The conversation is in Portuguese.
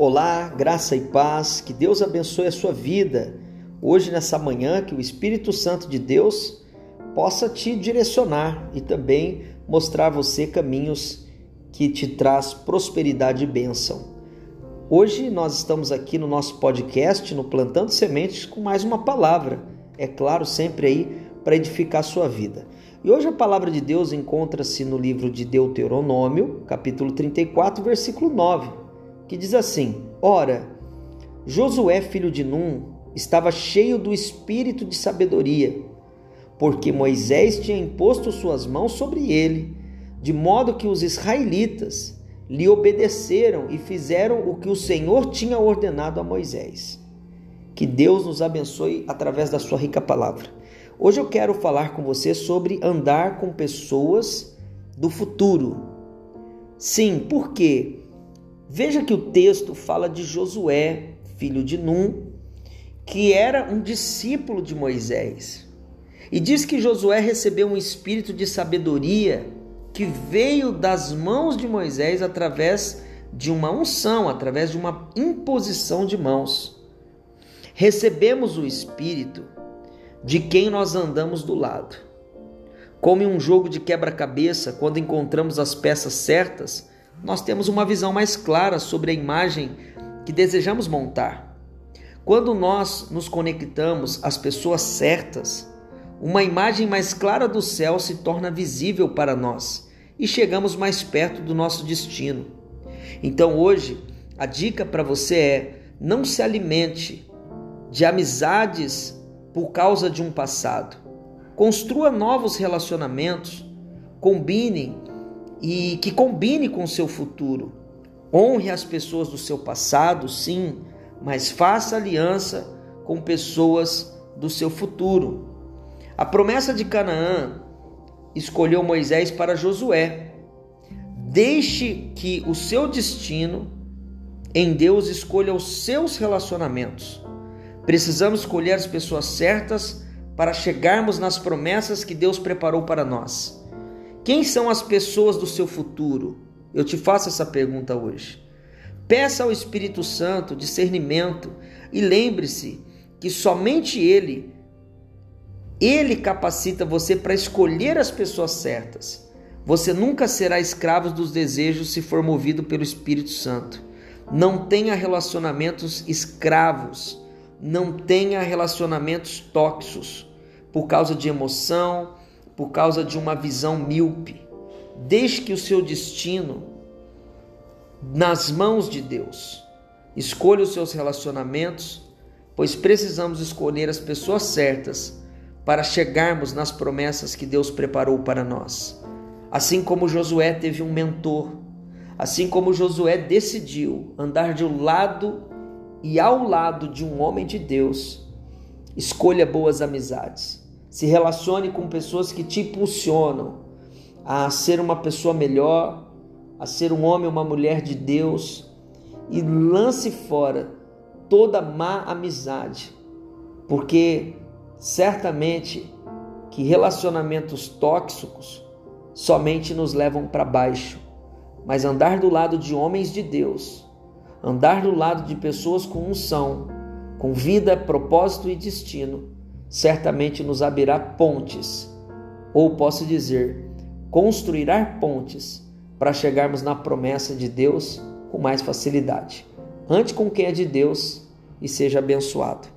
Olá, graça e paz, que Deus abençoe a sua vida. Hoje, nessa manhã, que o Espírito Santo de Deus possa te direcionar e também mostrar a você caminhos que te traz prosperidade e bênção. Hoje nós estamos aqui no nosso podcast, no Plantando Sementes, com mais uma palavra, é claro, sempre aí para edificar a sua vida. E hoje a palavra de Deus encontra-se no livro de Deuteronômio, capítulo 34, versículo 9 que diz assim: Ora, Josué, filho de Num, estava cheio do espírito de sabedoria, porque Moisés tinha imposto suas mãos sobre ele, de modo que os israelitas lhe obedeceram e fizeram o que o Senhor tinha ordenado a Moisés. Que Deus nos abençoe através da sua rica palavra. Hoje eu quero falar com você sobre andar com pessoas do futuro. Sim, porque Veja que o texto fala de Josué, filho de Num, que era um discípulo de Moisés. E diz que Josué recebeu um espírito de sabedoria que veio das mãos de Moisés através de uma unção, através de uma imposição de mãos. Recebemos o espírito de quem nós andamos do lado. Como em um jogo de quebra-cabeça, quando encontramos as peças certas, nós temos uma visão mais clara sobre a imagem que desejamos montar. Quando nós nos conectamos às pessoas certas, uma imagem mais clara do céu se torna visível para nós e chegamos mais perto do nosso destino. Então hoje, a dica para você é: não se alimente de amizades por causa de um passado. Construa novos relacionamentos, combine e que combine com o seu futuro. Honre as pessoas do seu passado, sim, mas faça aliança com pessoas do seu futuro. A promessa de Canaã escolheu Moisés para Josué. Deixe que o seu destino em Deus escolha os seus relacionamentos. Precisamos escolher as pessoas certas para chegarmos nas promessas que Deus preparou para nós. Quem são as pessoas do seu futuro? Eu te faço essa pergunta hoje. Peça ao Espírito Santo discernimento e lembre-se que somente Ele, Ele capacita você para escolher as pessoas certas. Você nunca será escravo dos desejos se for movido pelo Espírito Santo. Não tenha relacionamentos escravos, não tenha relacionamentos tóxicos por causa de emoção, por causa de uma visão míope. Deixe que o seu destino nas mãos de Deus. Escolha os seus relacionamentos, pois precisamos escolher as pessoas certas para chegarmos nas promessas que Deus preparou para nós. Assim como Josué teve um mentor, assim como Josué decidiu andar de um lado e ao lado de um homem de Deus, escolha boas amizades. Se relacione com pessoas que te impulsionam a ser uma pessoa melhor, a ser um homem uma mulher de Deus e lance fora toda má amizade, porque certamente que relacionamentos tóxicos somente nos levam para baixo, mas andar do lado de homens de Deus, andar do lado de pessoas com unção, com vida, propósito e destino, certamente nos abrirá pontes, ou posso dizer, construirá pontes para chegarmos na promessa de Deus com mais facilidade. Ante com quem é de Deus e seja abençoado.